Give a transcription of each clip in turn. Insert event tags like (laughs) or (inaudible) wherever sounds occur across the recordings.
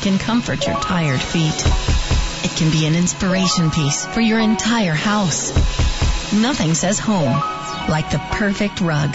can comfort your tired feet. It can be an inspiration piece for your entire house. Nothing says home like the perfect rug.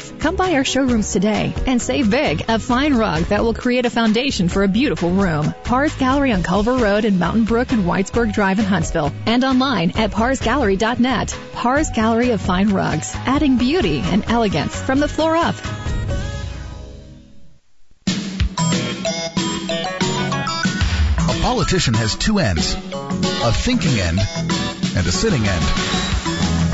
Come by our showrooms today and save big. A fine rug that will create a foundation for a beautiful room. Parr's Gallery on Culver Road in Mountain Brook and Whitesburg Drive in Huntsville. And online at parsgallery.net. Parr's Gallery of Fine Rugs, adding beauty and elegance from the floor up. A politician has two ends a thinking end and a sitting end.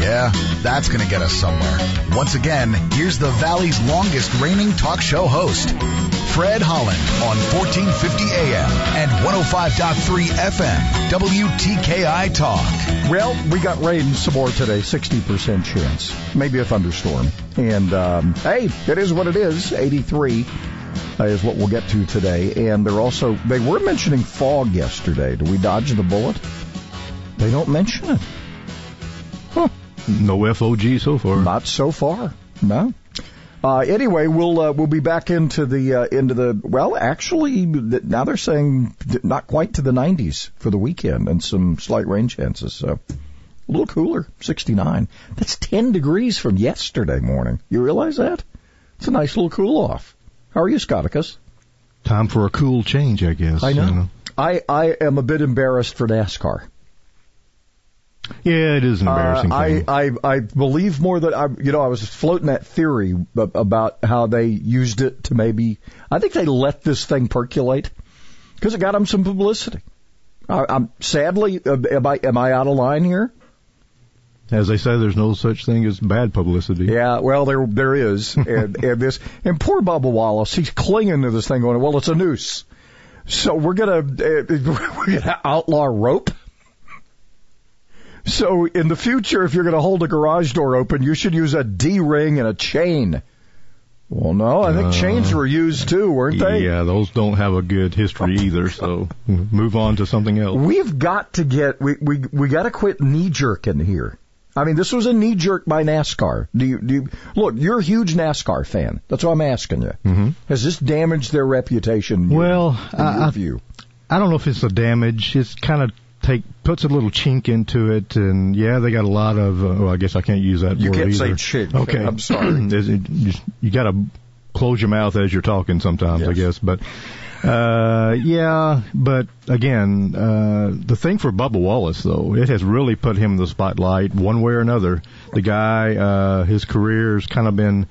Yeah, that's going to get us somewhere. Once again, here's the Valley's longest reigning talk show host, Fred Holland on 1450 AM and 105.3 FM, WTKI Talk. Well, we got rain some more today, 60% chance. Maybe a thunderstorm. And, um, hey, it is what it is. 83 uh, is what we'll get to today. And they're also, they were mentioning fog yesterday. Do we dodge the bullet? They don't mention it. No FOG so far. Not so far. No. Uh, anyway, we'll uh, we'll be back into the uh, into the well. Actually, now they're saying not quite to the 90s for the weekend, and some slight rain chances. So a little cooler, 69. That's 10 degrees from yesterday morning. You realize that? It's a nice little cool off. How are you, Scotticus? Time for a cool change, I guess. I know. You know. I I am a bit embarrassed for NASCAR. Yeah, it is an embarrassing. Uh, I, I I believe more that I you know I was floating that theory about how they used it to maybe I think they let this thing percolate because it got them some publicity. I, I'm sadly uh, am I am I out of line here? As they say, there's no such thing as bad publicity. Yeah, well, there there is, (laughs) and, and this and poor Bubba Wallace, he's clinging to this thing, going, "Well, it's a noose." So we're gonna uh, (laughs) we're gonna outlaw rope. So in the future, if you're going to hold a garage door open, you should use a D ring and a chain. Well, no, I think uh, chains were used too, weren't they? Yeah, those don't have a good history either. So move on to something else. We've got to get we we we got to quit knee jerking here. I mean, this was a knee jerk by NASCAR. Do you do you, look? You're a huge NASCAR fan. That's what I'm asking you. Mm-hmm. Has this damaged their reputation? Well, in your I, view? I don't know if it's a damage. It's kind of take puts a little chink into it, and yeah, they got a lot of. Uh, well, I guess I can't use that you word can't either. say chink. Okay, I'm sorry. (clears throat) you, got to close your mouth as you're talking sometimes, Yes. I guess. But uh, yeah, but again, uh, the thing for Bubba Wallace though, it has really put him in the spotlight one way or another. The guy, uh, his career's kind of been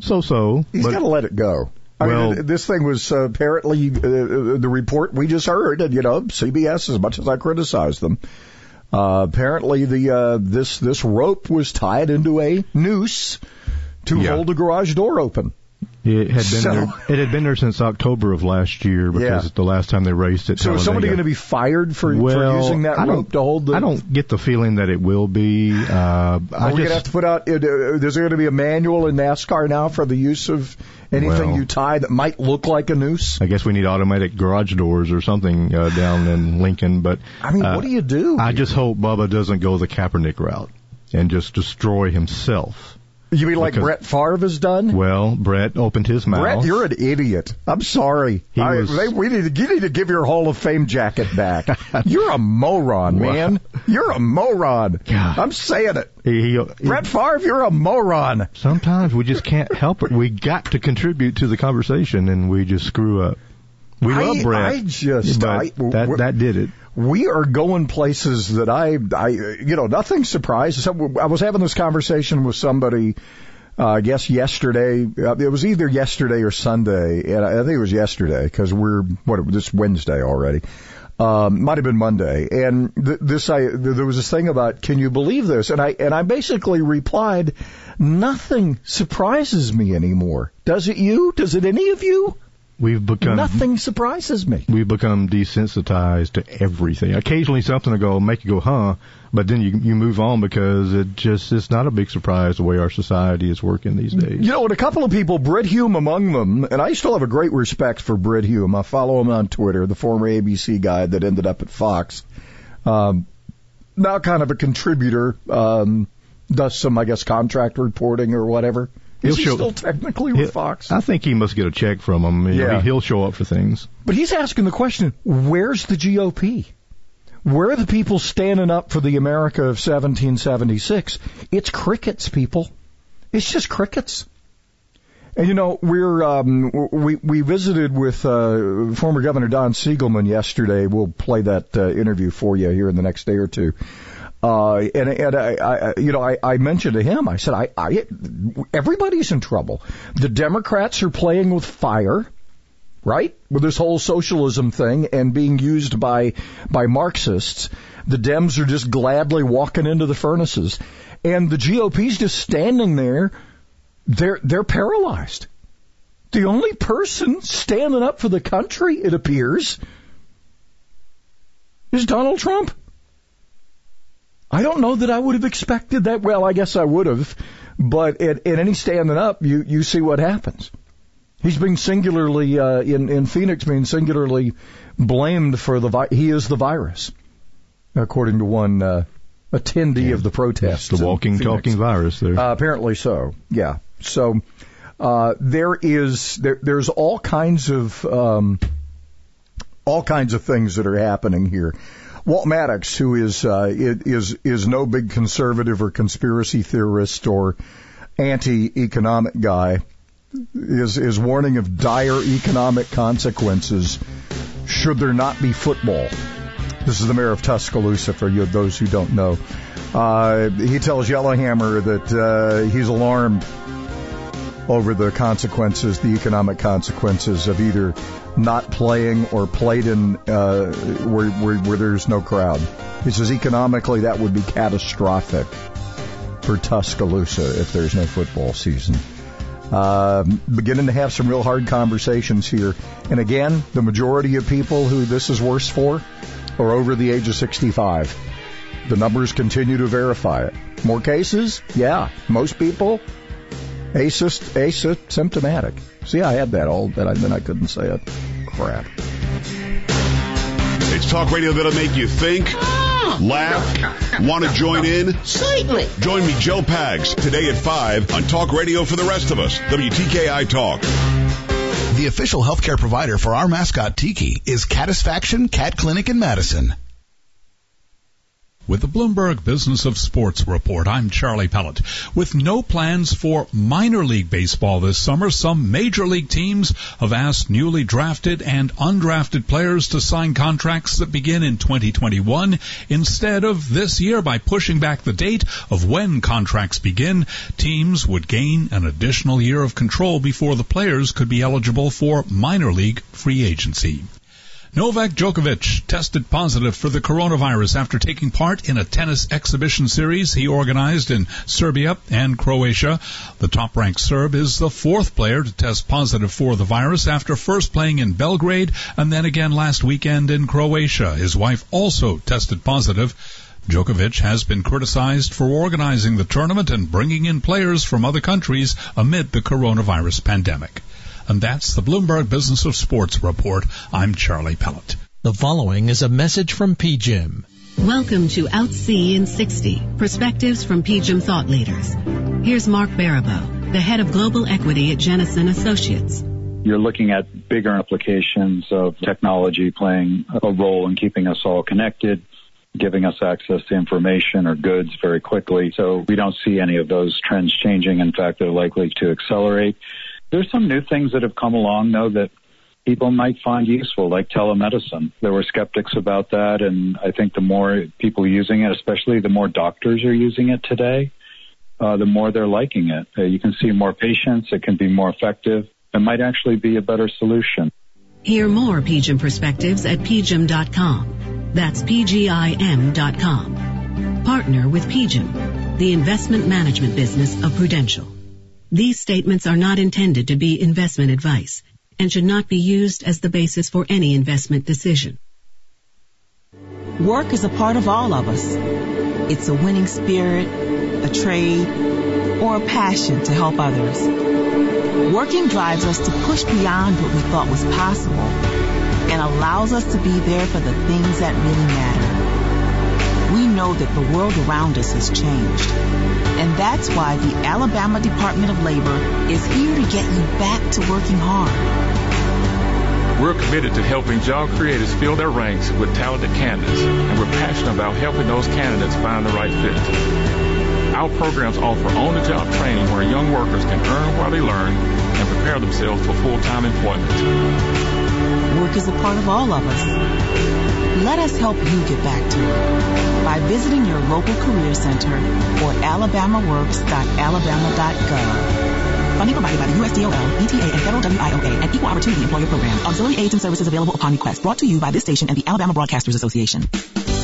so-so. He's got to let it go. I Well- mean, this thing was uh, apparently uh, the report we just heard, and you know, CBS. As much as I criticize them, uh, apparently the uh, this this rope was tied into a noose to Yeah. hold the garage door open. It had been So- there. It had been there since October of last year because Yeah. it's the last time they raced it. So is somebody going to be fired for, for using that rope to hold the? I don't get the feeling that it will be. Uh, Are I we going to have to put out? uh, Is there going to be a manual in NASCAR now for the use of anything Well- you tie that might look like a noose? I guess we need automatic garage doors or something uh, down in (sighs) Lincoln. But I mean, uh, what do you do? I just hope Bubba doesn't go the Kaepernick route and just destroy himself. You mean like because- Brett Favre has done? Well, Brett opened his mouth. Brett, you're an idiot. I'm sorry. I, was- they, we need to, you need to give your Hall of Fame jacket back. (laughs) you're a moron, man. You're a moron. God. I'm saying it. He- he- Brett Favre, you're a moron. Sometimes we just can't help it. We got to contribute to the conversation, and we just screw up. We I- love Brett. I just- I- that that did it. We are going places that I, I, you know, nothing surprises. I was having this conversation with somebody, uh, I guess yesterday. Uh, it was either yesterday or Sunday, and I, I think it was yesterday because we're what this Wednesday already. Um, might have been Monday, and th- this I th- there was this thing about can you believe this, and I and I basically replied, nothing surprises me anymore. Does it you? Does it any of you? We've become Nothing surprises me. We've become desensitized to everything. Occasionally something will go make you go, huh? But then you you move on because it just it's not a big surprise the way our society is working these days. You know, and a couple of people, Brit Hume among them, and I still have a great respect for Brit Hume. I follow him on Twitter, the former ABC guy that ended up at Fox. Um, now kind of a contributor, um, does some, I guess, contract reporting or whatever. Is He'll he show- still technically with Fox? I think he must get a check from them. You know, Yeah. he'll show up for things. But he's asking the question, where's the GOP? Where are the people standing up for the America of 1776? It's crickets, people. It's just crickets. And you know, we're um, we we visited with uh, former Governor Don Siegelman yesterday. We'll play that uh, interview for you here in the next day or two. Uh, and and I, I you know I, I mentioned to him, I said, I, I everybody's in trouble. The Democrats are playing with fire right? With this whole socialism thing and being used by by Marxists, the Dems are just gladly walking into the furnaces, and the GOP's just standing there. They're they're paralyzed. The only person standing up for the country, it appears, is Donald Trump. I don't know that I would have expected that. Well, I guess I would have, but at, at any standing up, you you see what happens. He's being singularly uh, in in Phoenix, being singularly blamed for the vi- he is the virus, according to one uh, attendee of the protest. The walking, talking virus there. Uh, apparently so. Yeah. So uh, there is there, there's all kinds of um, all kinds of things that are happening here. Walt Maddox, who is uh, is is no big conservative or conspiracy theorist or anti-economic guy, is is warning of dire economic consequences should there not be football. This is the mayor of Tuscaloosa for you, those who don't know. Uh, he tells Yellowhammer that uh, he's alarmed over the consequences, the economic consequences of either not playing or played in uh, where, where, where there's no crowd. He says economically that would be catastrophic for Tuscaloosa if there's no football season. Uh, beginning to have some real hard conversations here. And again, the majority of people who this is worse for are over the age of 65. The numbers continue to verify it. More cases? Yeah. Most people? Asyst- asymptomatic. See, I had that all, but I, then I couldn't say it. Crap. It's talk radio that'll make you think, ah! laugh, want to join in. Certainly. Join me, Joe Pags, today at 5 on Talk Radio for the rest of us. WTKI Talk. The official healthcare provider for our mascot Tiki is Catisfaction Cat Clinic in Madison. With the Bloomberg Business of Sports report, I'm Charlie Pellett. With no plans for minor league baseball this summer, some major league teams have asked newly drafted and undrafted players to sign contracts that begin in 2021 instead of this year by pushing back the date of when contracts begin. Teams would gain an additional year of control before the players could be eligible for minor league free agency. Novak Djokovic tested positive for the coronavirus after taking part in a tennis exhibition series he organized in Serbia and Croatia. The top-ranked Serb is the fourth player to test positive for the virus after first playing in Belgrade and then again last weekend in Croatia. His wife also tested positive. Djokovic has been criticized for organizing the tournament and bringing in players from other countries amid the coronavirus pandemic. And that's the Bloomberg Business of Sports report. I'm Charlie Pellett. The following is a message from PGIM. Welcome to Outsea in 60, Perspectives from PGIM Thought Leaders. Here's Mark Baribeau, the head of global equity at Jennison Associates. You're looking at bigger implications of technology playing a role in keeping us all connected, giving us access to information or goods very quickly. So we don't see any of those trends changing. In fact, they're likely to accelerate. There's some new things that have come along, though, that people might find useful, like telemedicine. There were skeptics about that, and I think the more people using it, especially the more doctors are using it today, uh, the more they're liking it. Uh, you can see more patients, it can be more effective, it might actually be a better solution. Hear more PGIM perspectives at pgim.com. That's pgim.com. Partner with PGIM, the investment management business of Prudential. These statements are not intended to be investment advice. and should not be used as the basis for any investment decision. Work is a part of all of us. It's a winning spirit, a trade, or a passion to help others. Working drives us to push beyond what we thought was possible and allows us to be there for the things that really matter. We know that the world around us has changed. And that's why the Alabama Department of Labor is here to get you back to working hard. We're committed to helping job creators fill their ranks with talented candidates, and we're passionate about helping those candidates find the right fit. Our programs offer on-the-job training where young workers can earn while they learn and prepare themselves for full-time employment. Work is a part of all of us. Let us help you get back to it by visiting your local career center or alabamaworks.alabama.gov. Funding provided by the USDOL, ETA, and Federal WIOA and Equal Opportunity Employer Program. Auxiliary aids and services available upon request. Brought to you by this station and the Alabama Broadcasters Association.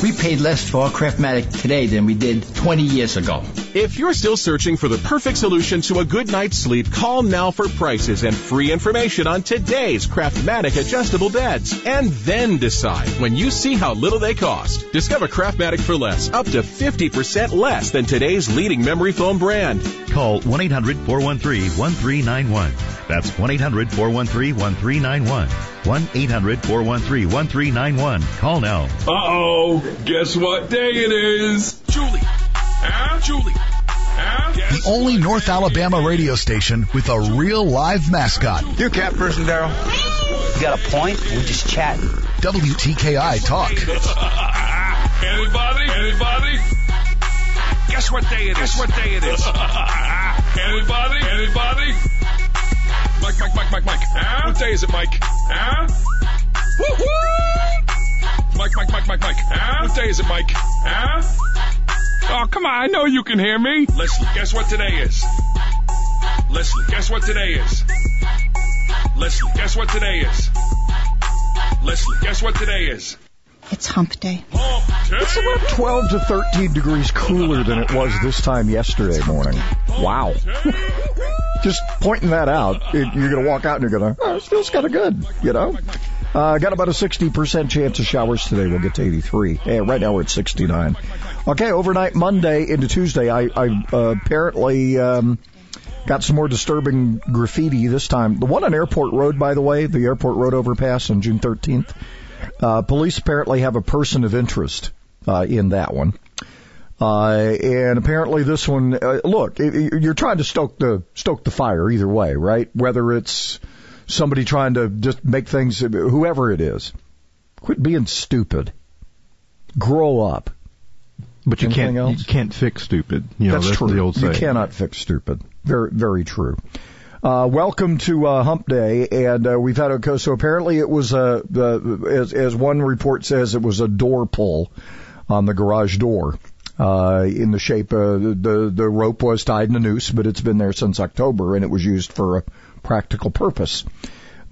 We paid less for our Craftmatic today than we did 20 years ago. If you're still searching for the perfect solution to a good night's sleep, call now for prices and free information on today's Craftmatic adjustable beds. And then decide when you see how little they cost. Discover Craftmatic for less, up to 50% less than today's leading memory foam brand. Call 1-800-413-1391. That's 1-800-413-1391. 1-800-413-1391. Call now. Uh-oh. Guess what day it is? Julie. Huh? Julie. Huh? The only North Alabama radio station with a real live mascot. You cat person, Daryl. You got a point? We're just chatting. WTKI Talk. (laughs) Anybody? Anybody? Guess what day it is? Guess what day it is? (laughs) Anybody? Anybody? Mike, Mike, Mike, Mike, Mike. Huh? What day is it, Mike? Huh? Woo-hoo! Mike, Mike, Mike, Mike, Mike. Huh? What day is it, Mike? Huh? Oh, come on. I know you can hear me. Leslie, guess what today is? Leslie, guess what today is? Leslie, guess what today is? Leslie, guess what today is? It's hump day. Hump day. It's about 12 to 13 degrees cooler than it was this time yesterday morning. Wow. (laughs) Just pointing that out, it, you're going to walk out and you're going to, oh, it feels kind of good, you know? Uh, got about a 60% chance of showers today. We'll get to 83. Yeah, right now we're at 69. Okay, overnight Monday into Tuesday, I, I uh, apparently um, got some more disturbing graffiti this time. The one on Airport Road, by the way, the Airport Road overpass on June 13th. Uh, police apparently have a person of interest uh, in that one. Uh, and apparently this one, uh, look, you're trying to stoke the stoke the fire either way, right? Whether it's somebody trying to just make things, whoever it is, quit being stupid. Grow up. But you Anything can't else? you can't fix stupid. You know, that's, that's, true. the old you cannot fix stupid. Very, very true. Uh, welcome to uh, Hump Day, and uh, we've had a so apparently it was a uh, as as one report says it was a door pull on the garage door. Uh, in the shape, the the rope was tied in a noose, but it's been there since October, and it was used for a practical purpose.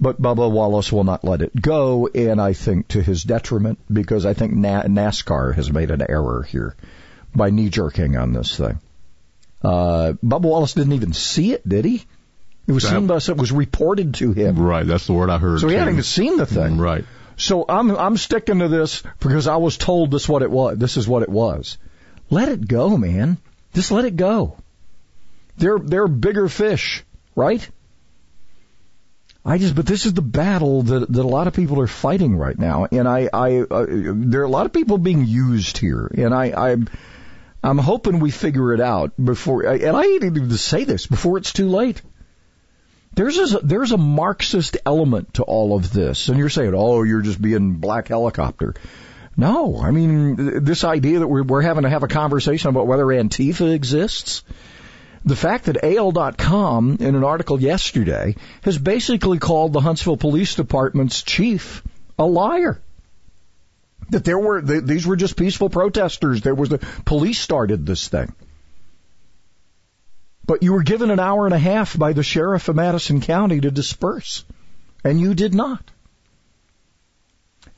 But Bubba Wallace will not let it go, and I think to his detriment, because I think Na- NASCAR has made an error here by knee jerking on this thing. Uh, Bubba Wallace didn't even see it, did he? It was That- seen by us. It was reported to him. Right, that's the word I heard. So he too. hadn't even seen the thing. Right. So I'm I'm sticking to this because I was told this what it was. This is what it was. Let it go, man. Just let it go. They're they're bigger fish, right? I just, but this is the battle that that a lot of people are fighting right now, and I, I, uh, there are a lot of people being used here, and I, I, I'm hoping we figure it out before, and I even to say this before it's too late. There's a, there's a Marxist element to all of this, and you're saying, oh, you're just being black helicopter. No, I mean this idea that we're, we're having to have a conversation about whether Antifa exists. The fact that AL.com in an article yesterday has basically called the Huntsville Police Department's chief a liar. That there were th- these were just peaceful protesters. There was the police started this thing. But you were given an hour and a half by the sheriff of Madison County to disperse, and you did not.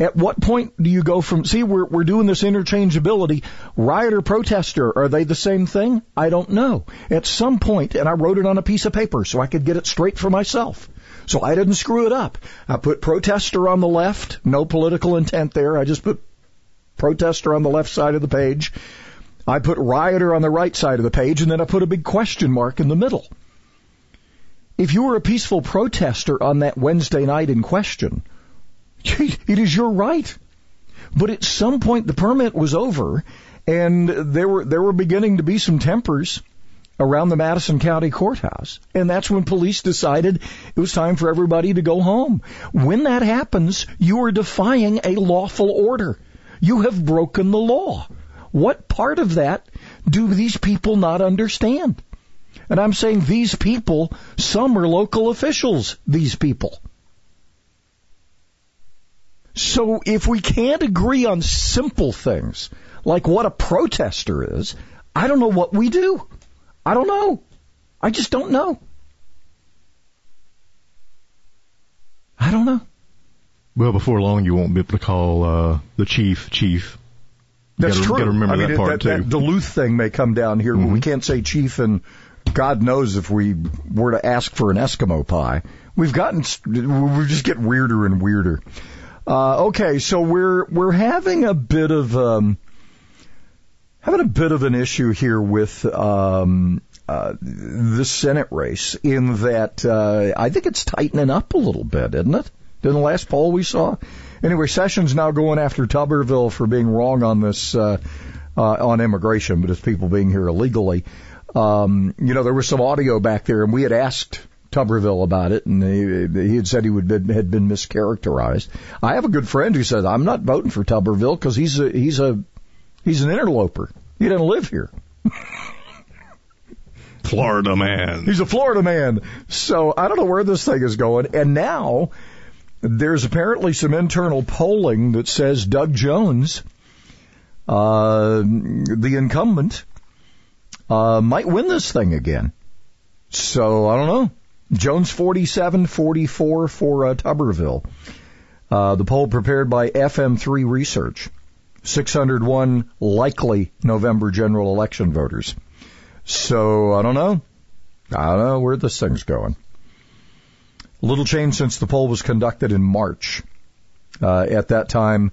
At what point do you go from, see, we're, we're doing this interchangeability. Rioter, protester, are they the same thing? I don't know. At some point, and I wrote it on a piece of paper so I could get it straight for myself. So I didn't screw it up. I put protester on the left, no political intent there. I just put protester on the left side of the page. I put rioter on the right side of the page, and then I put a big question mark in the middle. If you were a peaceful protester on that Wednesday night in question, (laughs) it is your right. But at some point the permit was over and there were there were beginning to be some tempers around the Madison County Courthouse. And that's when police decided it was time for everybody to go home. When that happens, you are defying a lawful order. You have broken the law. What part of that do these people not understand? And I'm saying these people, some are local officials, these people. So if we can't agree on simple things, like what a protester is, I don't know what we do. I don't know. I just don't know. I don't know. Well, before long, you won't be able to call uh, the chief chief. That's gotta, true. Got to remember I mean, that part that, too. that Duluth thing may come down here, mm-hmm. but we can't say chief, and God knows if we were to ask for an Eskimo pie, we've gotten we just get weirder and weirder. Uh, okay, so we're we're having a bit of um, having a bit of an issue here with um, uh, the Senate race in that uh, I think it's tightening up a little bit, isn't it? In the last poll we saw. Anyway, Sessions now going after Tuberville for being wrong on this uh, uh, on immigration, but it's people being here illegally. Um, you know, there was some audio back there, and we had asked Tuberville about it, and he, he had said he would been, had been mischaracterized. I have a good friend who says I'm not voting for Tuberville because he's a he's a he's an interloper. He doesn't live here. (laughs) Florida man. He's a Florida man. So I don't know where this thing is going. And now there's apparently some internal polling that says Doug Jones, uh, the incumbent, uh, might win this thing again. So I don't know. Jones 47, 44 for uh, Tuberville. Uh, the poll prepared by FM3 Research. 601 likely November general election voters. So I don't know. I don't know where this thing's going. Little change since the poll was conducted in March. Uh, at that time,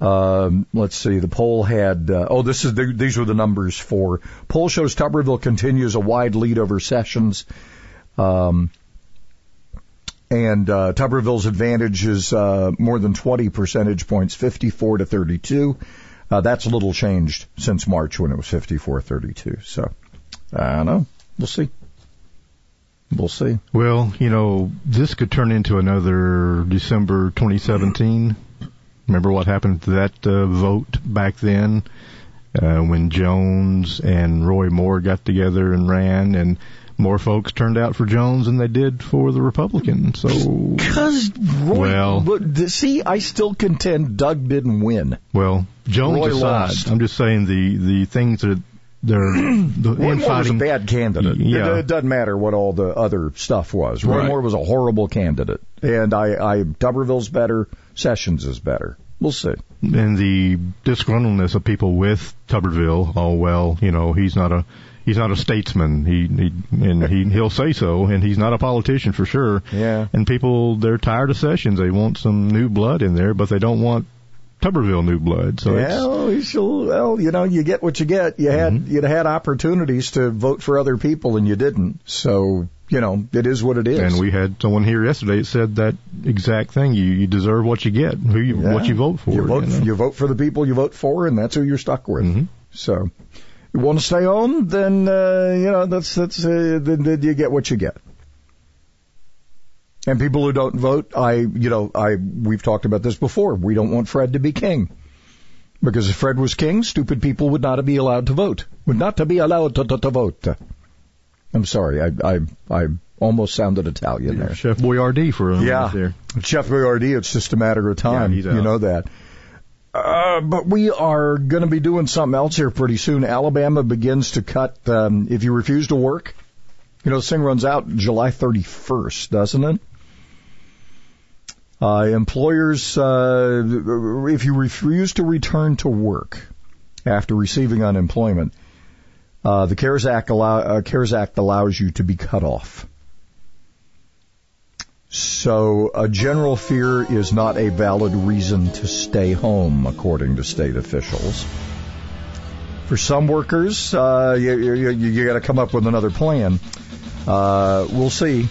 um, let's see, the poll had, uh, oh, this is the, these were the numbers for poll shows Tuberville continues a wide lead over Sessions. Um, and uh, Tuberville's advantage is uh, more than 20 percentage points, 54 to 32. Uh, that's a little changed since March when it was 54-32. So I don't know. We'll see. We'll see. Well, you know, this could turn into another December 2017. Remember what happened to that uh, vote back then uh, when Jones and Roy Moore got together and ran, and more folks turned out for Jones than they did for the Republican. So because Roy, well, see, I still contend Doug didn't win. Well, Jones Roy aside, lost. I'm just saying the the things that they're (clears throat) the Roy Moore was a bad candidate. Yeah. It, it doesn't matter what all the other stuff was. Roy Right. Moore was a horrible candidate, and I, I Tuberville's better. Sessions is better. We'll see. and the disgruntledness of people with Tuberville. Oh well, you know he's not a he's not a statesman. He, he and he he'll say so, and he's not a politician for sure. Yeah. And people they're tired of sessions. They want some new blood in there, but they don't want Tuberville new blood. So well, you should- well, you know, you get what you get. You had Mm-hmm. you had opportunities to vote for other people, and you didn't. So you know, it is what it is. and we had someone here yesterday that said that exact thing. You you deserve what you get, who you Yeah. what you vote for. You vote, know? you vote for the people you vote for, and that's who you're stuck with. Mm-hmm. So, you want to stay home, then uh, you know that's that's uh, then, then you get what you get. And people who don't vote, I you know I we've talked about this before. We don't want Fred to be king because if Fred was king, stupid people would not be allowed to vote. Would not to be allowed to, to, to vote. I'm sorry, I I I almost sounded Italian there. Chef Boyardee for a Yeah, minute there. Chef Boyardee. It's just a matter of time. Yeah, you know that. Uh, but we are going to be doing something else here pretty soon. Alabama begins to cut um, if you refuse to work. You know, this thing runs out July 31st, doesn't it? Uh, employers, uh, if you refuse to return to work after receiving unemployment, uh, the CARES Act, allow, uh, CARES Act allows you to be cut off. So a general fear is not a valid reason to stay home, according to state officials. For some workers, uh, you, you, you got to come up with another plan. Uh, we'll see.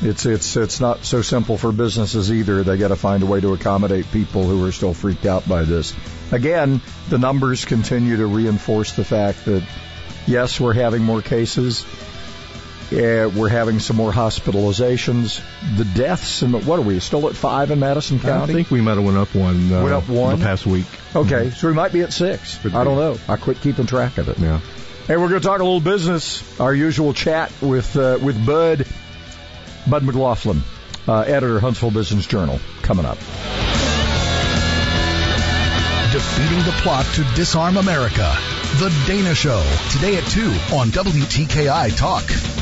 It's it's it's not so simple for businesses either. They got to find a way to accommodate people who are still freaked out by this. Again, the numbers continue to reinforce the fact that yes, we're having more cases. Yeah, we're having some more hospitalizations. The deaths, and what are we still at five in Madison County? I think we might have went up one. Uh, went up one the past week. Okay, so we might be at six. I don't know. I quit keeping track of it. Yeah. Hey, we're going to talk a little business. Our usual chat with uh, with Bud Bud McLaughlin, uh, editor Huntsville Business Journal, coming up. Defeating the plot to disarm America. The Dana Show, today at 2 on WTKI Talk.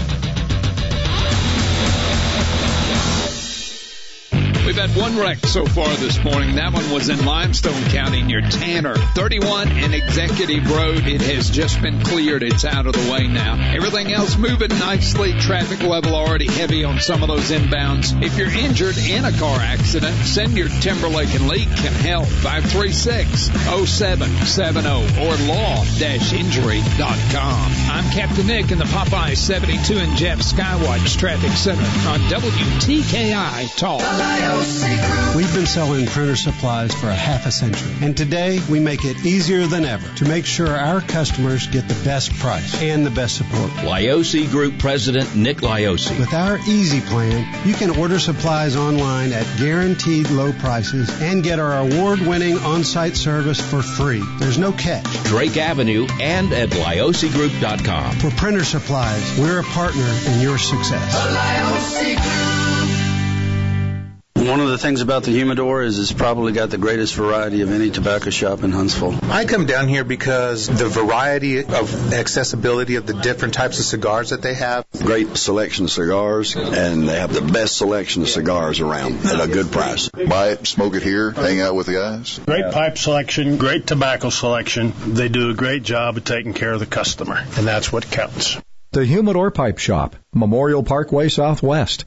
We've had one wreck so far this morning. That one was in Limestone County near Tanner. 31 and Executive Road. It has just been cleared. It's out of the way now. Everything else moving nicely. Traffic level already heavy on some of those inbounds. If you're injured in a car accident, send your Timberlake and Leak can help. 536-0770 or law-injury.com. I'm Captain Nick in the Popeye 72 and Jeff Skywatch Traffic Center on WTKI Talk. We've been selling printer supplies for a half a century, and today we make it easier than ever to make sure our customers get the best price and the best support. Liosi Group President Nick Liosi. With our Easy Plan, you can order supplies online at guaranteed low prices and get our award-winning on-site service for free. There's no catch. Drake Avenue and at liosigroup.com. For printer supplies, we're a partner in your success. One of the things about the humidor is it's probably got the greatest variety of any tobacco shop in Huntsville. I come down here because the variety of accessibility of the different types of cigars that they have. Great selection of cigars, and they have the best selection of cigars around at a good price. Buy it, smoke it here, hang out with the guys. Great pipe selection, great tobacco selection. They do a great job of taking care of the customer, and that's what counts. The Humidor Pipe Shop, Memorial Parkway Southwest.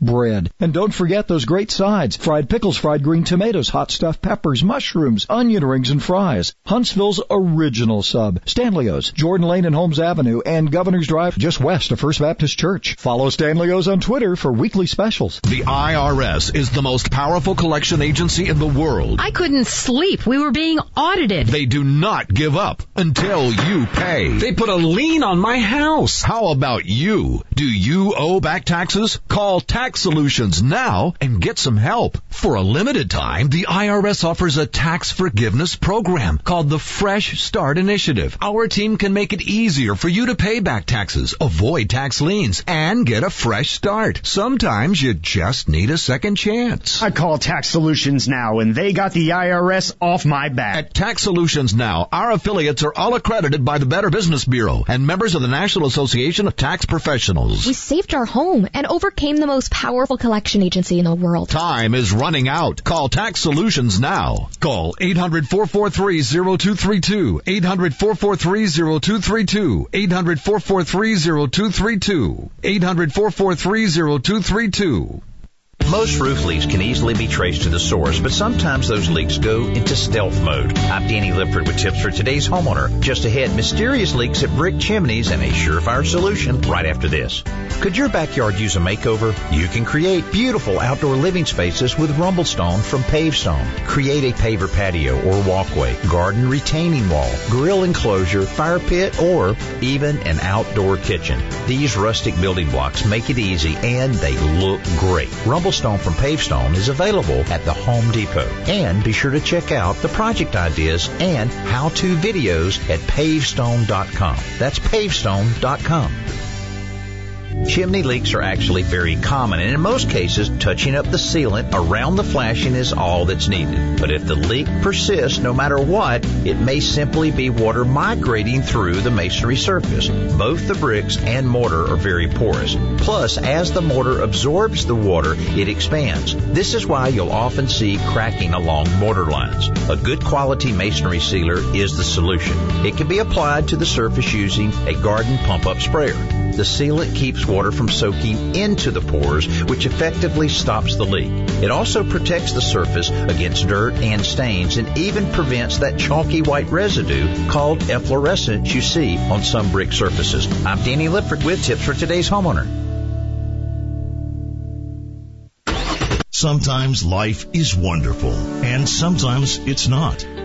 bread. And don't forget those great sides. Fried pickles, fried green tomatoes, hot stuffed peppers, mushrooms, onion rings, and fries. Huntsville's original sub. Stanley's, Jordan Lane and Holmes Avenue, and Governor's Drive just west of First Baptist Church. Follow Stanley's on Twitter for weekly specials. The IRS is the most powerful collection agency in the world. I couldn't sleep. We were being audited. They do not give up until you pay. They put a lien on my house. How about you? Do you owe back taxes? Call Tax Solutions now and get some help. For a limited time, the IRS offers a tax forgiveness program called the Fresh Start Initiative. Our team can make it easier for you to pay back taxes, avoid tax liens, and and get a fresh start. Sometimes you just need a second chance. I call Tax Solutions Now and they got the IRS off my back. At Tax Solutions Now, our affiliates are all accredited by the Better Business Bureau and members of the National Association of Tax Professionals. We saved our home and overcame the most powerful collection agency in the world. Time is running out. Call Tax Solutions now. Call 800-443-0232. 800-443-0232. 800-443-0232. 800 443 0232. Most roof leaks can easily be traced to the source, but sometimes those leaks go into stealth mode. I'm Danny Lipford with tips for today's homeowner. Just ahead, mysterious leaks at brick chimneys and a surefire solution right after this. Could your backyard use a makeover? You can create beautiful outdoor living spaces with Rumblestone from Pavestone. Create a paver patio or walkway, garden retaining wall, grill enclosure, fire pit, or even an outdoor kitchen. These rustic building blocks make it easy and they look great. Rumblestone from Pavestone is available at the Home Depot. And be sure to check out the project ideas and how-to videos at pavestone.com. That's pavestone.com. Chimney leaks are actually very common, and in most cases, touching up the sealant around the flashing is all that's needed. But if the leak persists no matter what, it may simply be water migrating through the masonry surface. Both the bricks and mortar are very porous. Plus, as the mortar absorbs the water, it expands. This is why you'll often see cracking along mortar lines. A good quality masonry sealer is the solution. It can be applied to the surface using a garden pump up sprayer. The sealant keeps water from soaking into the pores, which effectively stops the leak. It also protects the surface against dirt and stains and even prevents that chalky white residue called efflorescence you see on some brick surfaces. I'm Danny Lipford with tips for today's homeowner. Sometimes life is wonderful, and sometimes it's not.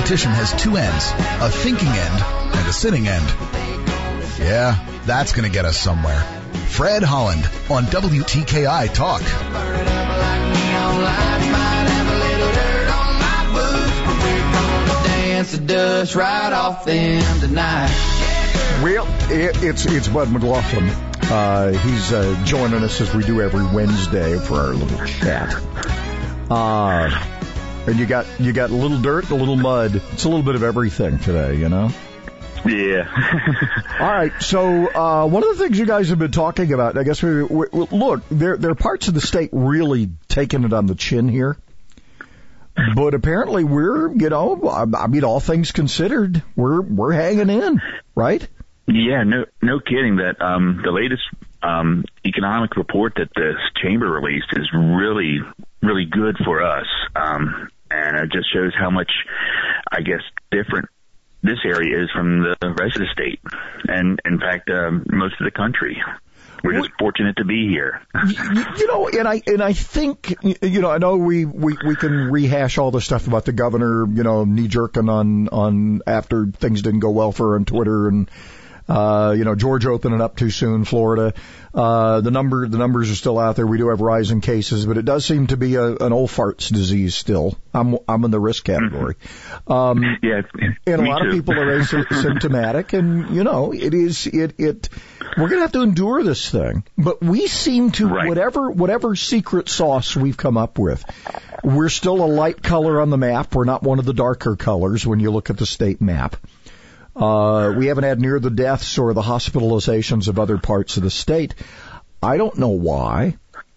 Politician has two ends, a thinking end and a sitting end. Yeah, that's going to get us somewhere. Fred Holland on WTKI Talk. dance the dust right off them tonight. Well, it, it's it's Bud McLaughlin. Uh, he's uh, joining us as we do every Wednesday for our little chat. Uh, and you got you got a little dirt, a little mud. It's a little bit of everything today, you know. Yeah. (laughs) All right. So uh, one of the things you guys have been talking about, I guess, we, we, look, there there are parts of the state really taking it on the chin here. But apparently we're, you know, I, I mean, all things considered, we're we're hanging in, right? Yeah, no, no kidding. That um, the latest um, economic report that the chamber released is really, really good for us, um, and it just shows how much, I guess, different this area is from the rest of the state, and in fact, um, most of the country. We're just fortunate to be here. you, know, and I and I think you know, I know we we we can rehash all the stuff about the governor, you know, knee jerking on on after things didn't go well for her on Twitter and uh, you know, George opening up too soon, Florida. Uh, the number, the numbers are still out there. We do have rising cases, but it does seem to be a, an old farts disease still. I'm, I'm in the risk category. Um, yeah. And a lot too. of people are asymptomatic (laughs) and, you know, it is, it, it, we're going to have to endure this thing, but we seem to, right. whatever, whatever secret sauce we've come up with, we're still a light color on the map. We're not one of the darker colors when you look at the state map. Uh, we haven't had near the deaths or the hospitalizations of other parts of the state. I don't know why.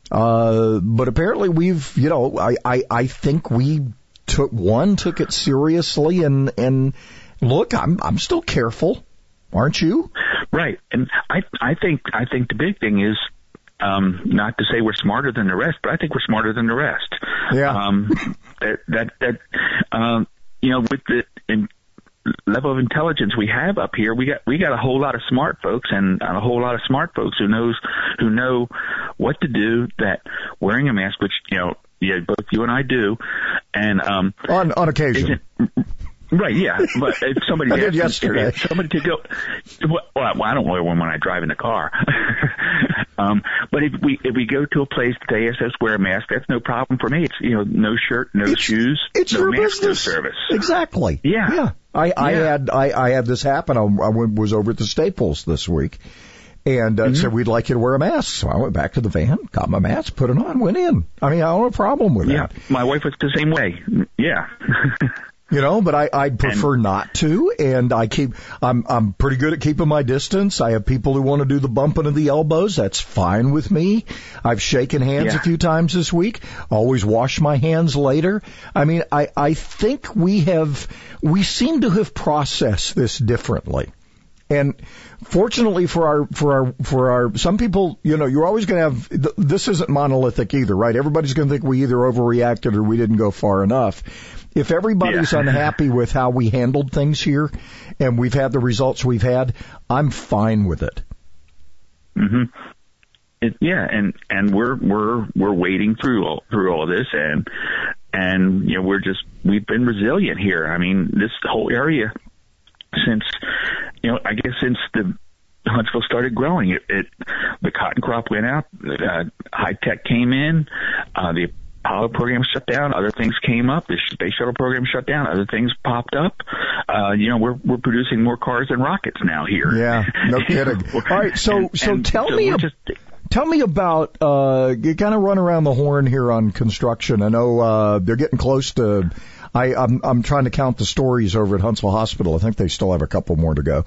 Uh, but apparently we've, you know, I, I, I think we took, one, took it seriously and, and look, I'm, I'm still careful. Aren't you? Right. And I, I think, I think the big thing is, um, not to say we're smarter than the rest, but I think we're smarter than the rest. Yeah. Um, (laughs) that, that, that, um, you know, with the, in, level of intelligence we have up here, we got we got a whole lot of smart folks and a whole lot of smart folks who knows who know what to do. That wearing a mask, which you know, yeah, both you and I do, and um, on on occasion. Right, yeah, but if somebody (laughs) I did yesterday, somebody to go, well, I don't wear one when I drive in the car. (laughs) Um, but if we if we go to a place that they us wear a mask, that's no problem for me. It's you know no shirt, no It's- shoes, it's no your mask, no business. service. Exactly. Yeah. Yeah. I, I Yeah. had I, I had this happen. I, I was over at the Staples this week, and uh, Mm-hmm. said we'd like you to wear a mask. So I went back to the van, got my mask, put it on, went in. I mean, I don't have a problem with Yeah, that. my wife was the same way. Yeah. (laughs) You know, but I I prefer not to, and I keep I'm I'm pretty good at keeping my distance. I have people who want to do the bumping of the elbows. That's fine with me. I've shaken hands Yeah. a few times this week. Always wash my hands later. I mean, I I think we have we seem to have processed this differently. And fortunately for our for our for our some people, you know, you're always going to have th- this isn't monolithic either, right? Everybody's going to think we either overreacted or we didn't go far enough. If everybody's Yeah. unhappy with how we handled things here and we've had the results we've had, I'm fine with it. hmm It, yeah, and and we're we're we're wading through all through all this, and and you know we're just we've been resilient here. I mean, this whole area since you know I guess since the Huntsville started growing, it, it the cotton crop went out, uh, high tech came in, uh, the Apollo program shut down, other things came up, the space shuttle program shut down, other things popped up. Uh, you know, we're we're producing more cars than rockets now here. Yeah, no (laughs) kidding. All right, so And- so and tell so me just Tell me about uh you kind of run around the horn here on construction. I know uh they're getting close to I I'm I'm trying to count the stories over at Huntsville Hospital. I think they still have a couple more to go.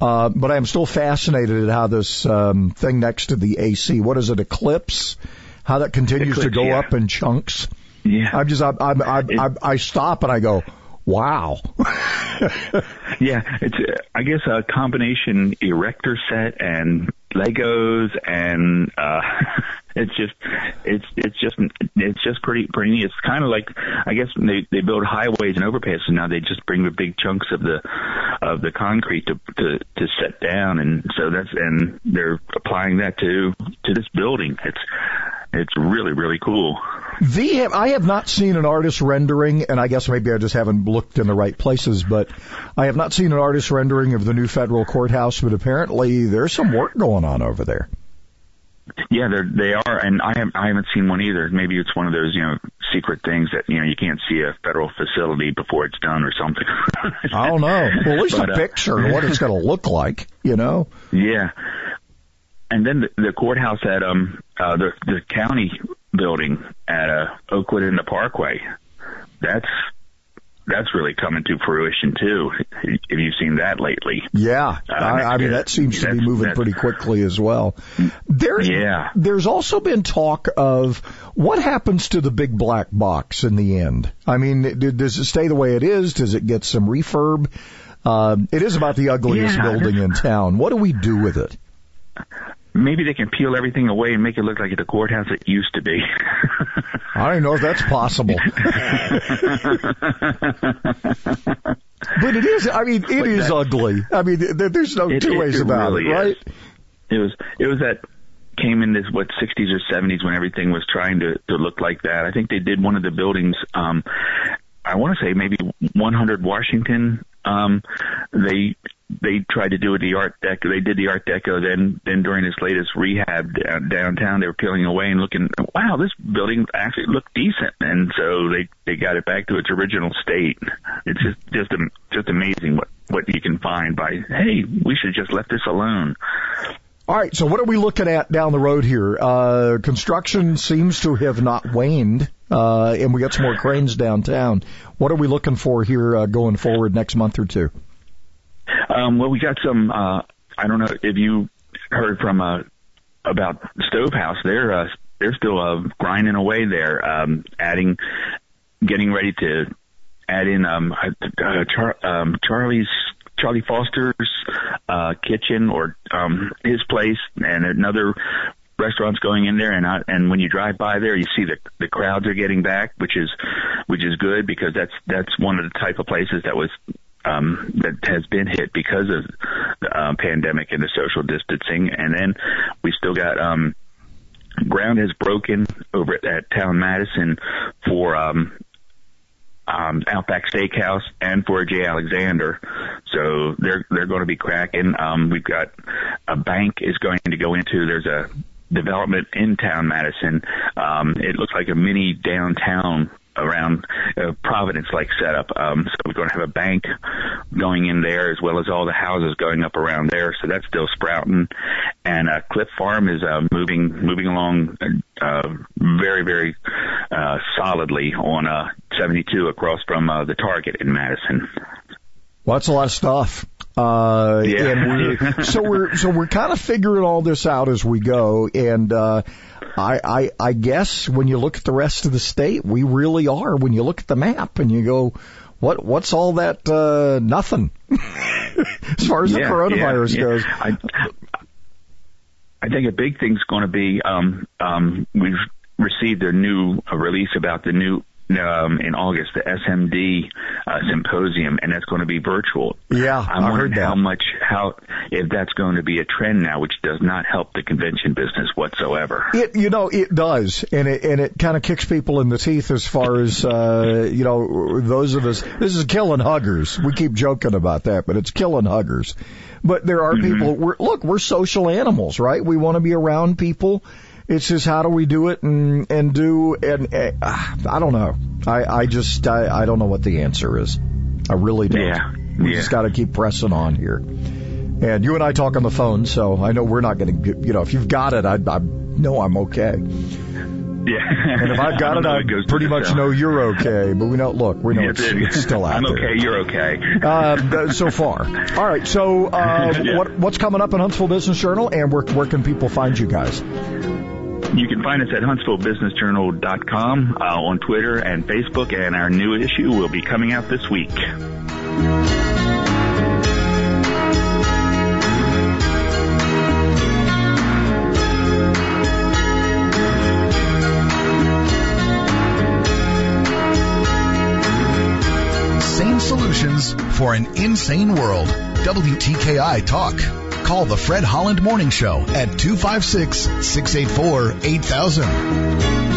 Uh but I'm still fascinated at how this um thing next to the AC, what is it, Eclipse? How that continues to go yeah. up in chunks. Yeah. I'm just I'm, I'm, I'm, I I stop and I go, "Wow." (laughs) Yeah, it's uh, I guess a combination erector set and Legos and uh (laughs) it's just it's it's just it's just pretty pretty neat. It's kind of like I guess they they build highways and overpasses and now they just bring the big chunks of the of the concrete to to to set down and so that's and they're applying that to to this building. It's it's really really cool. The I have not seen an artist rendering, and I guess maybe I just haven't looked in the right places, but I have not seen an artist rendering of the new federal courthouse. But apparently, there's some work going on over there. Yeah, they're they are, and I haven't I haven't seen one either. Maybe it's one of those you know secret things that you know you can't see a federal facility before it's done or something. I don't know. Well, at least But, a uh, picture of what it's going to look like, you know. (laughs) Yeah, and then the, the courthouse at um uh, the the county building at uh, Oakwood in the Parkway. That's that's really coming to fruition too. Have you seen that lately? Yeah, Uh, I, I mean that seems to be moving pretty quickly as well. There's Yeah. there's also been talk of what happens to the big black box in the end. I mean, does it stay the way it is? Does it get some refurb? Um, it is about the ugliest Yeah. building in town. What do we do with it? Maybe they can peel everything away and make it look like the courthouse it used to be. I don't know if that's possible. But it is. I mean, it is that- ugly. I mean, th- there's no It- two it- ways it about really it, right? is. It was it was that came in this what 60s or 70s when everything was trying to to look like that. I think they did one of the buildings. Um, I want to say maybe 100 Washington. Um, they they tried to do it the Art Deco. They did the Art Deco. Then then during this latest rehab down- downtown, they were peeling away and looking. Wow, this building actually looked decent. And so they they got it back to its original state. It's just just just amazing what what you can find by hey, we should just let this alone. All right, so what are we looking at down the road here? Uh, construction seems to have not waned, uh, and we got some more cranes downtown. What are we looking for here uh, going forward next month or two? Um, well, we got some. Uh, I don't know if you heard from uh, about Stovehouse. They're uh, they're still uh, grinding away there, um, adding, getting ready to add in um, uh, Char- um, Charlie's Charlie Foster's uh, kitchen or um, his place, and another restaurants going in there and I, and when you drive by there you see the the crowds are getting back which is which is good because that's that's one of the type of places that was um that has been hit because of the uh, pandemic and the social distancing and then we still got um ground has broken over at, at town madison for um um, Outback Steakhouse and for J. Alexander. So they're they're going to be cracking. Um, we've got a bank is going to go into. There's a development in town Madison. Um, it looks like a mini downtown around uh, Providence like setup. Um, so we're going to have a bank going in there as well as all the houses going up around there. So that's still sprouting. And uh, Clift Farm is uh, moving moving along uh, very very uh, solidly on uh, 72 across from uh, the Target in Madison. Well, that's a lot of stuff. Uh, Yeah. and we're, so we're so we're kind of figuring all this out as we go, and uh, I, I I guess when you look at the rest of the state, we really are. When you look at the map and you go, what what's all that? Uh, nothing. (laughs) as far as the coronavirus yeah, yeah. goes. I, I think a big thing's going to be um, um, we've received a new a release about the new um, in August the SMD uh, symposium, and that's going to be virtual. Yeah, I'm I wondering heard that. how much how if that's going to be a trend now, which does not help the convention business whatsoever. It you know it does, and it and it kind of kicks people in the teeth as far as uh, you know those of us. This is killing huggers. We keep joking about that, but it's killing huggers. But there are people. We're, look, we're social animals, right? We want to be around people. It's just how do we do it and and do and uh, I don't know. I I just I, I don't know what the answer is. I really don't. Yeah, We yeah. just got to keep pressing on here. And you and I talk on the phone, so I know we're not going to, you know, if you've got it, I, I know I'm okay. Yeah. And if I've (laughs) got it, I pretty much know you're okay. But we know, look, we know Yeah, it's, it's still out I'm there. okay. You're okay. Uh, so far. All right. So, uh, (laughs) Yeah. what, what's coming up in Huntsville Business Journal, and where, where can people find you guys? You can find us at HuntsvilleBusinessJournal.com, uh, on Twitter and Facebook, and our new issue will be coming out this week. Sane solutions for an insane world. WTKI Talk. Call the Fred Holland Morning Show at 256 684 8000.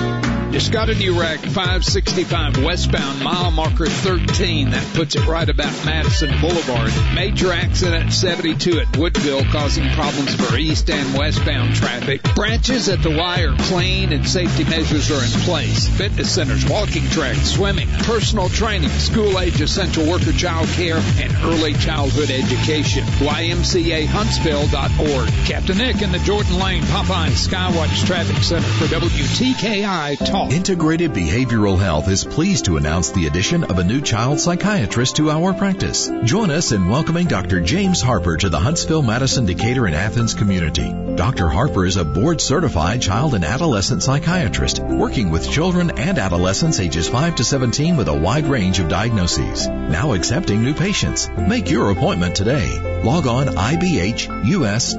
Just got a New wreck. 565 westbound mile marker 13. That puts it right about Madison Boulevard. Major accident 72 at Woodville causing problems for east and westbound traffic. Branches at the Y are clean and safety measures are in place. Fitness centers, walking tracks, swimming, personal training, school age essential worker child care, and early childhood education. YMCAHuntsville.org. Captain Nick in the Jordan Lane Popeye Skywatch Traffic Center for WTKI Talk. Integrated Behavioral Health is pleased to announce the addition of a new child psychiatrist to our practice. Join us in welcoming Dr. James Harper to the Huntsville, Madison, Decatur, and Athens community. Dr. Harper is a board certified child and adolescent psychiatrist working with children and adolescents ages 5 to 17 with a wide range of diagnoses. Now accepting new patients. Make your appointment today. Log on ibhus.com.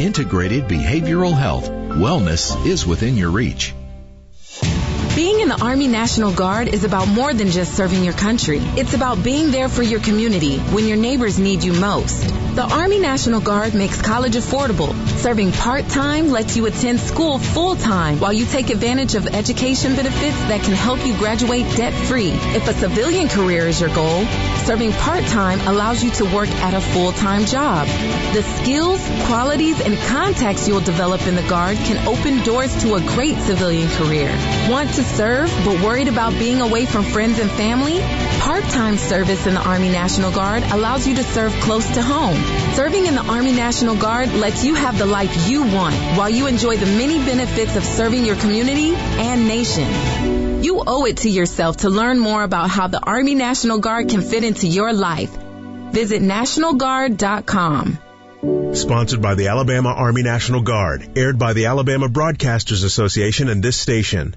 Integrated Behavioral Health. Wellness is within your reach. The Army National Guard is about more than just serving your country. It's about being there for your community when your neighbors need you most. The Army National Guard makes college affordable. Serving part-time lets you attend school full-time while you take advantage of education benefits that can help you graduate debt-free. If a civilian career is your goal, serving part-time allows you to work at a full-time job. The skills, qualities, and contacts you'll develop in the Guard can open doors to a great civilian career. Want to serve but worried about being away from friends and family? Part-time service in the Army National Guard allows you to serve close to home. Serving in the Army National Guard lets you have the life you want while you enjoy the many benefits of serving your community and nation. You owe it to yourself to learn more about how the Army National Guard can fit into your life. Visit NationalGuard.com. Sponsored by the Alabama Army National Guard. Aired by the Alabama Broadcasters Association and this station.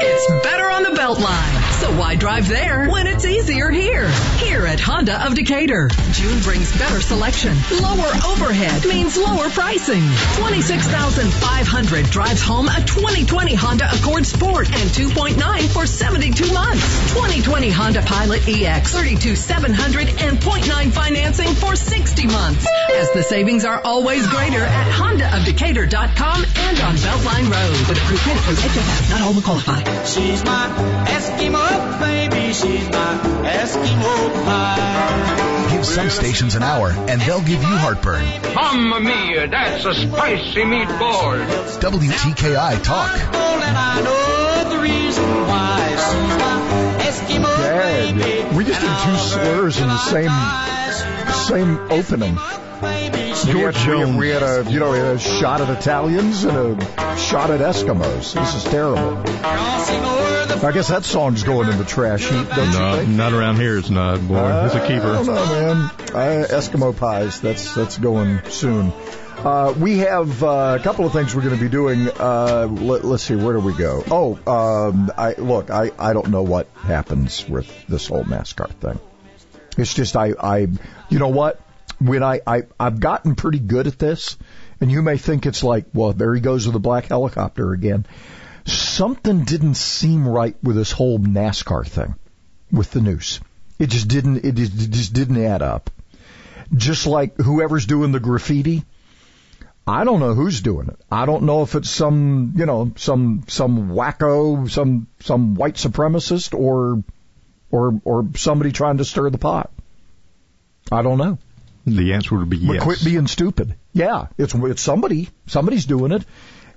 It's better on the Beltline. So why drive there when it's easier here? Here at Honda of Decatur. June brings better selection. Lower overhead means lower pricing. 26,500 drives home a 2020 Honda Accord Sport and 2.9 for 72 months. 2020 Honda Pilot EX 32,700 and 0.9 financing for 60 months. As the savings are always greater at HondaofDecatur.com and on Beltline Road. With credit through HFF. Not all will qualify. She's my Eskimo baby. She's my Eskimo pie. Give some stations an hour and they'll give you heartburn. Mamma mia, that's a spicy meatball. WTKI Talk. And I know the reason why. She's my Eskimo baby. Dad, we just did two slurs in the same same opening. George we, had, Jones. we had a you know we had a shot at Italians and a shot at Eskimos. This is terrible. I guess that song's going in the trash heap, don't you No, think? not around here. It's not, boy. It's a keeper. don't know, man. I, Eskimo pies. That's that's going soon. Uh, we have uh, a couple of things we're going to be doing. Uh, let, let's see, where do we go? Oh, um, I look, I, I don't know what happens with this whole NASCAR thing. It's just I, I you know what? When I, I I've gotten pretty good at this, and you may think it's like, well, there he goes with the black helicopter again. Something didn't seem right with this whole NASCAR thing with the noose. It just didn't. It just, it just didn't add up. Just like whoever's doing the graffiti, I don't know who's doing it. I don't know if it's some, you know, some some wacko, some some white supremacist, or or or somebody trying to stir the pot. I don't know. The answer would be But yes. quit being stupid. Yeah, it's it's somebody. Somebody's doing it,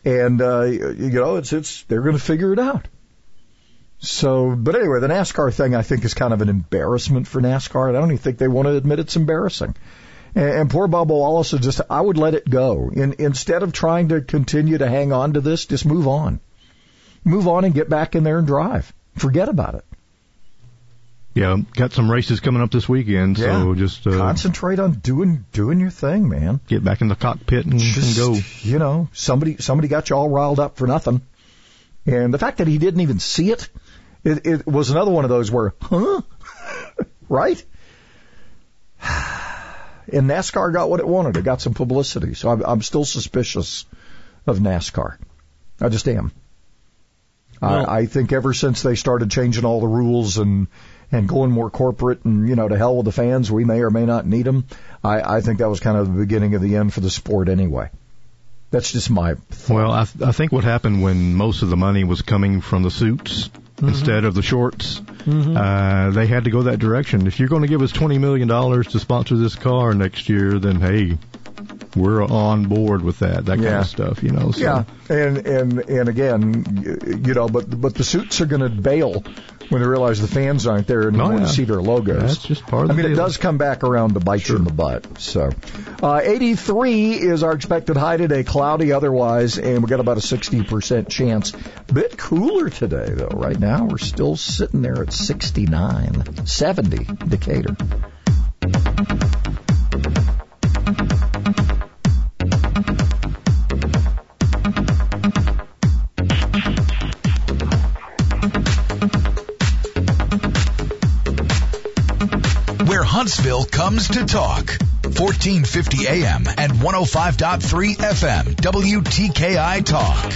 and uh, you know, it's it's they're going to figure it out. So, but anyway, the NASCAR thing I think is kind of an embarrassment for NASCAR. and I don't even think they want to admit it's embarrassing. And, and poor Bubba Wallace is just, I would let it go. In, instead of trying to continue to hang on to this, just move on. Move on and get back in there and drive. Forget about it. Yeah, got some races coming up this weekend, so Yeah. just uh, Concentrate on doing doing your thing, man. get back in the cockpit and, and go. you know, somebody somebody got you all riled up for nothing. And the fact that he didn't even see it, it, it was another one of those where, huh? (laughs) right? (sighs) And NASCAR got what it wanted. It got some publicity. So I'm, I'm still suspicious of NASCAR. I just am. Well- I, I think ever since they started changing all the rules and and going more corporate and you know to hell with the fans, we may or may not need them. I, I think that was kind of the beginning of the end for the sport anyway. That's just my Well, I, th- I think what happened when most of the money was coming from the suits Mm-hmm. instead of the shorts, uh, they had to go that direction. If you're going to give us twenty million dollars to sponsor this car next year, then hey, we're on board with that. That kind of stuff, you know. So. Yeah, and and and again, you know, but but the suits are going to bail when they realize the fans aren't there and Oh, yeah. to see their logos. That's just part of I mean, it does come back around to bite you in the butt. So, uh, 83 is our expected high today, cloudy otherwise, and we got about a 60% chance. Bit cooler today though. Right now, we're still sitting there at 69, 70 Decatur. Huntsville comes to talk. 1450 AM and 105.3 FM. WTKI Talk.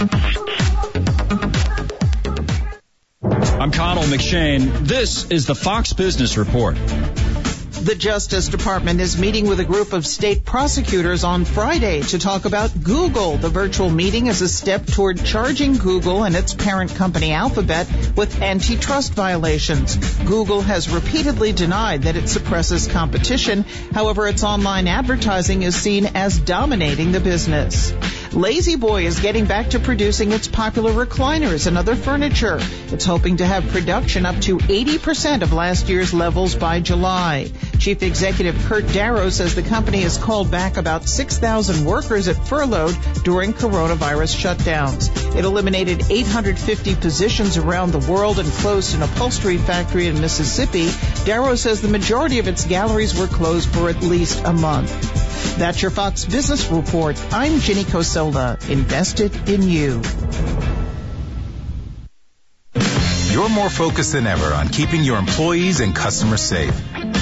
I'm Connell McShane. This is the Fox Business Report. The Justice Department is meeting with a group of state prosecutors on Friday to talk about Google. The virtual meeting is a step toward charging Google and its parent company Alphabet with antitrust violations. Google has repeatedly denied that it suppresses competition. However, its online advertising is seen as dominating the business. La-Z-Boy is getting back to producing its popular recliners and other furniture. It's hoping to have production up to 80% of last year's levels by July. Chief Executive Kurt Darrow says the company has called back about 6,000 workers it furloughed during coronavirus shutdowns. It eliminated 850 positions around the world and closed an upholstery factory in Mississippi. Darrow says the majority of its galleries were closed for at least a month. That's your Fox Business Report. I'm Ginny Cosola, invested in you. You're more focused than ever on keeping your employees and customers safe.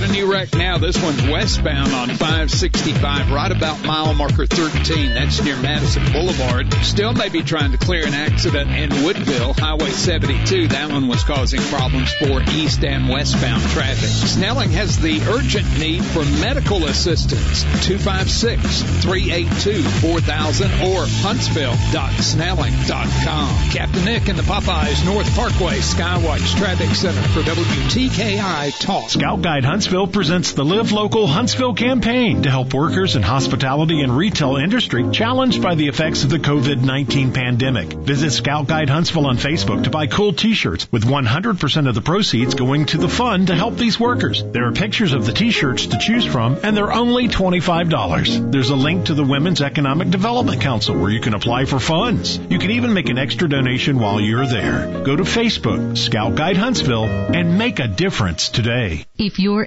Got a new wreck now. This one's westbound on 565, right about mile marker 13. That's near Madison Boulevard. Still may be trying to clear an accident in Woodville, Highway 72. That one was causing problems for east and westbound traffic. Snelling has the urgent need for medical assistance. 256-382-4000 or huntsville.snelling.com. Captain Nick in the Popeyes North Parkway Skywatch Traffic Center for WTKI Talk. Scout Guide Huntsville presents the Live Local Huntsville campaign to help workers in hospitality and retail industry challenged by the effects of the COVID-19 pandemic. Visit Scout Guide Huntsville on Facebook to buy cool t-shirts with 100% of the proceeds going to the fund to help these workers. There are pictures of the t-shirts to choose from and they're only $25. There's a link to the Women's Economic Development Council where you can apply for funds. You can even make an extra donation while you're there. Go to Facebook, Scout Guide Huntsville, and make a difference today. If you're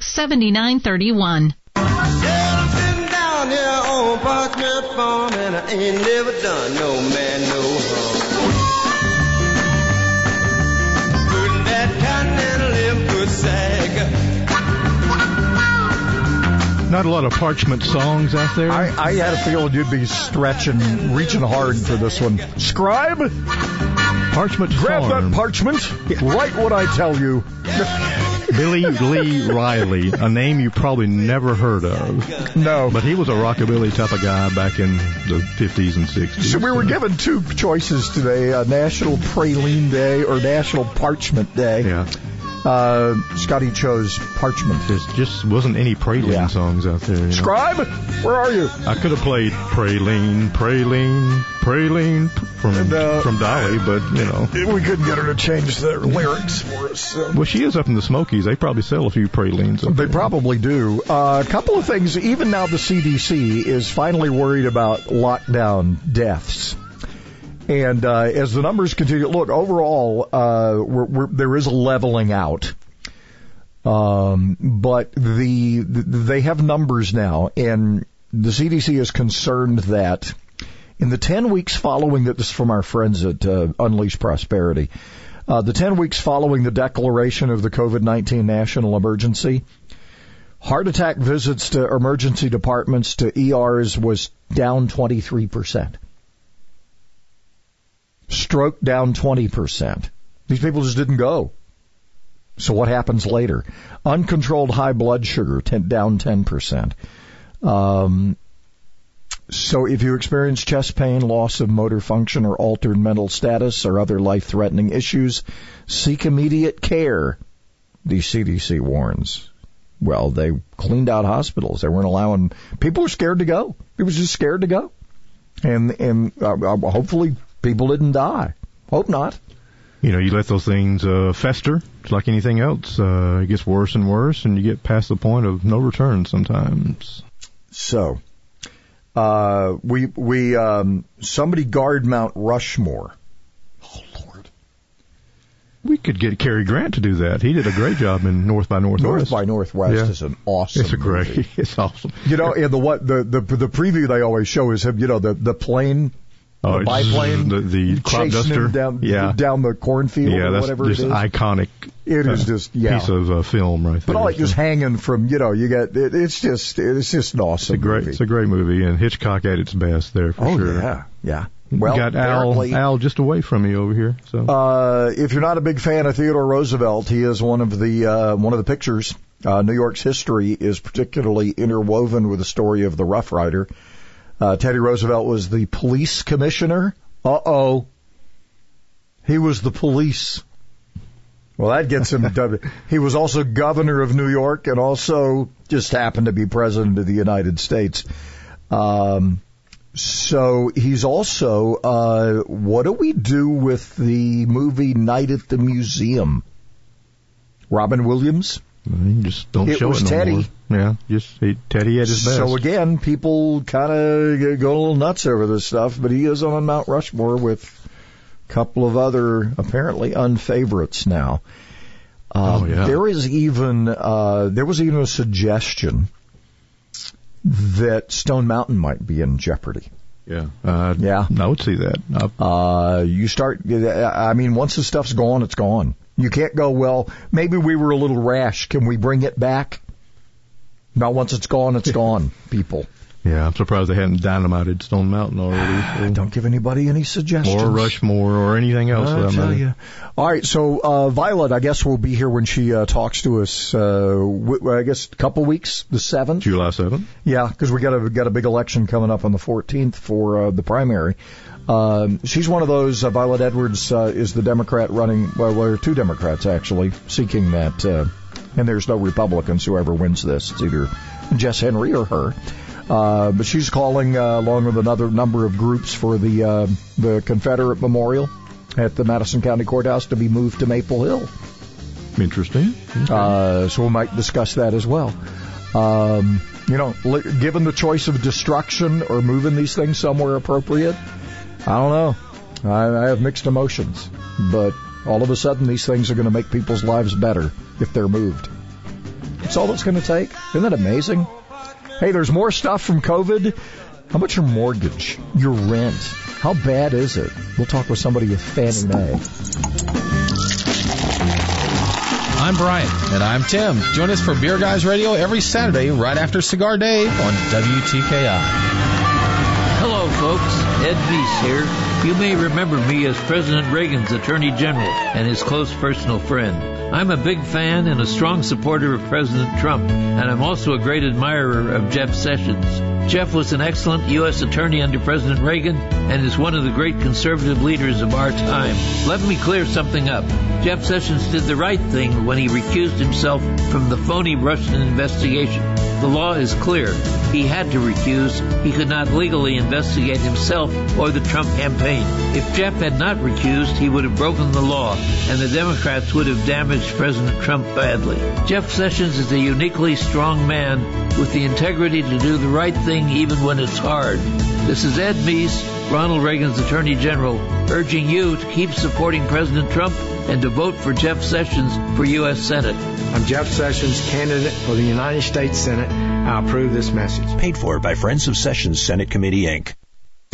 and I ain't never done no man no harm. Putting that cotton in a limb good sag. Not a lot of parchment songs out there. I, I had a feeling you'd be stretching, reaching hard for this one. Scribe, parchment grab Farm. that parchment, write what I tell you. (laughs) Billy (laughs) Lee Riley, a name you probably never heard of. No. But he was a rockabilly type of guy back in the 50s and 60s. So we were given two choices today: uh, National Praline Day or National Parchment Day. Yeah. Uh, Scotty chose Parchment. There just wasn't any praline Yeah. songs out there. You know? Scribe, where are you? I could have played Praline, Praline, Praline from uh, from Dolly, but you know. We couldn't get her to change the lyrics for us. so. Well, she is up in the Smokies. They probably sell a few pralines. They there. probably do. Uh, a couple of things. Even now, the CDC is finally worried about lockdown deaths. And uh, as the numbers continue, look overall, uh, we're, we're, there is a leveling out. Um, but the they have numbers now, and the CDC is concerned that in the 10 weeks following that, this is from our friends at uh, Unleash Prosperity, uh, the 10 weeks following the declaration of the COVID-19 national emergency, heart attack visits to emergency departments to ERs was down 23%. Stroke down 20%. These people just didn't go. So what happens later? Uncontrolled high blood sugar ten, down 10%. Um, So if you experience chest pain, loss of motor function, or altered mental status, or other life-threatening issues, seek immediate care. The CDC warns. Well, they cleaned out hospitals. They weren't allowing people were scared to go. It was just scared to go, and and uh, uh, hopefully people didn't die. Hope not. You know, you let those things uh, fester. It's like anything else. Uh, it gets worse and worse, and you get past the point of no return sometimes. So, uh, we we um, somebody guard Mount Rushmore. Oh Lord, we could get Cary Grant to do that. He did a great job in North by Northwest. North by Northwest Yeah. is an awesome. It's a great. movie. (laughs) It's awesome. You know, and the what the the the preview they always show is him. You know, the the plane, Oh, the biplane, the, the crop duster. down yeah, down the cornfield yeah, or that's whatever just it is. iconic. It is uh, just yeah. piece of uh, film right there. but all So just hanging from you know you got it, it's just it's just an awesome it's a great, movie. it's a great movie, and Hitchcock at its best there for oh sure. yeah, yeah. We Well, got Al, Al just away from me over here. So Uh, if you're not a big fan of Theodore Roosevelt, he is one of the uh, one of the pictures. Uh, New York's history is particularly interwoven with the story of the Rough Rider. Uh, Teddy Roosevelt was the police commissioner. Uh oh, he was the police. Well, that gets him. done. (laughs) he was also governor of New York, and also just happened to be president of the United States. Um, so he's also, uh, what do we do with the movie Night at the Museum? Robin Williams? You just don't It show was it no Teddy. more. Yeah, just he, Teddy at his best. So again, people kind of go a little nuts over this stuff, but he is on Mount Rushmore with a couple of other apparently unfavorites now. Uh, Oh, yeah. There is even uh, there was even a suggestion that Stone Mountain might be in jeopardy. yeah, uh, Yeah. I would see that. Uh, Uh, you start, I mean, once the stuff's gone, it's gone. You can't go, well, maybe we were a little rash. Can we bring it back? No, once it's gone, it's (laughs) gone, people. yeah, I'm surprised they hadn't dynamited Stone Mountain already. (sighs) So. Don't give anybody any suggestions. Or Rushmore or anything else. I that tell you. All right, so uh, Violet, I guess will be here when she uh, talks to us. Uh, w- I guess a couple weeks, the seventh. July 7th. Yeah, because we got a got a big election coming up on the 14th for uh, the primary. Um, she's one of those. Uh, Violet Edwards uh, is the Democrat running. Well, there are two Democrats actually seeking that, uh, and there's no Republicans. Whoever wins this, it's either Jess Henry or her. Uh, but she's calling uh, along with another number of groups for the uh, the Confederate Memorial at the Madison County Courthouse to be moved to Maple Hill. Interesting. Uh, so we might discuss that as well. Um, you know, li- given the choice of destruction or moving these things somewhere appropriate, I don't know. I, I have mixed emotions, but all of a sudden these things are going to make people's lives better if they're moved. That's all it's going to take. Isn't that amazing? Hey, there's more stuff from COVID. How much your mortgage? Your rent? How bad is it? We'll talk with somebody with Fannie Mae. I'm Brian. And I'm Tim. Join us for Beer Guys Radio every Saturday right after Cigar Dave on WTKI. Folks. Ed Meese here. You may remember me as President Reagan's Attorney General and his close personal friend. I'm a big fan and a strong supporter of President Trump, and I'm also a great admirer of Jeff Sessions. Jeff was an excellent U.S. Attorney under President Reagan and is one of the great conservative leaders of our time. Let me clear something up. Jeff Sessions did the right thing when he recused himself from the phony Russian investigation. The law is clear. He had to recuse. He could not legally investigate himself or the Trump campaign. If Jeff had not recused, he would have broken the law, and the Democrats would have damaged President Trump badly. Jeff Sessions is a uniquely strong man with the integrity to do the right thing even when it's hard. This is Ed Meese, Ronald Reagan's Attorney General, urging you to keep supporting President Trump and to vote for Jeff Sessions for U.S. Senate. I'm Jeff Sessions, candidate for the United States Senate. I approve this message. Paid for by Friends of Sessions Senate Committee, Inc.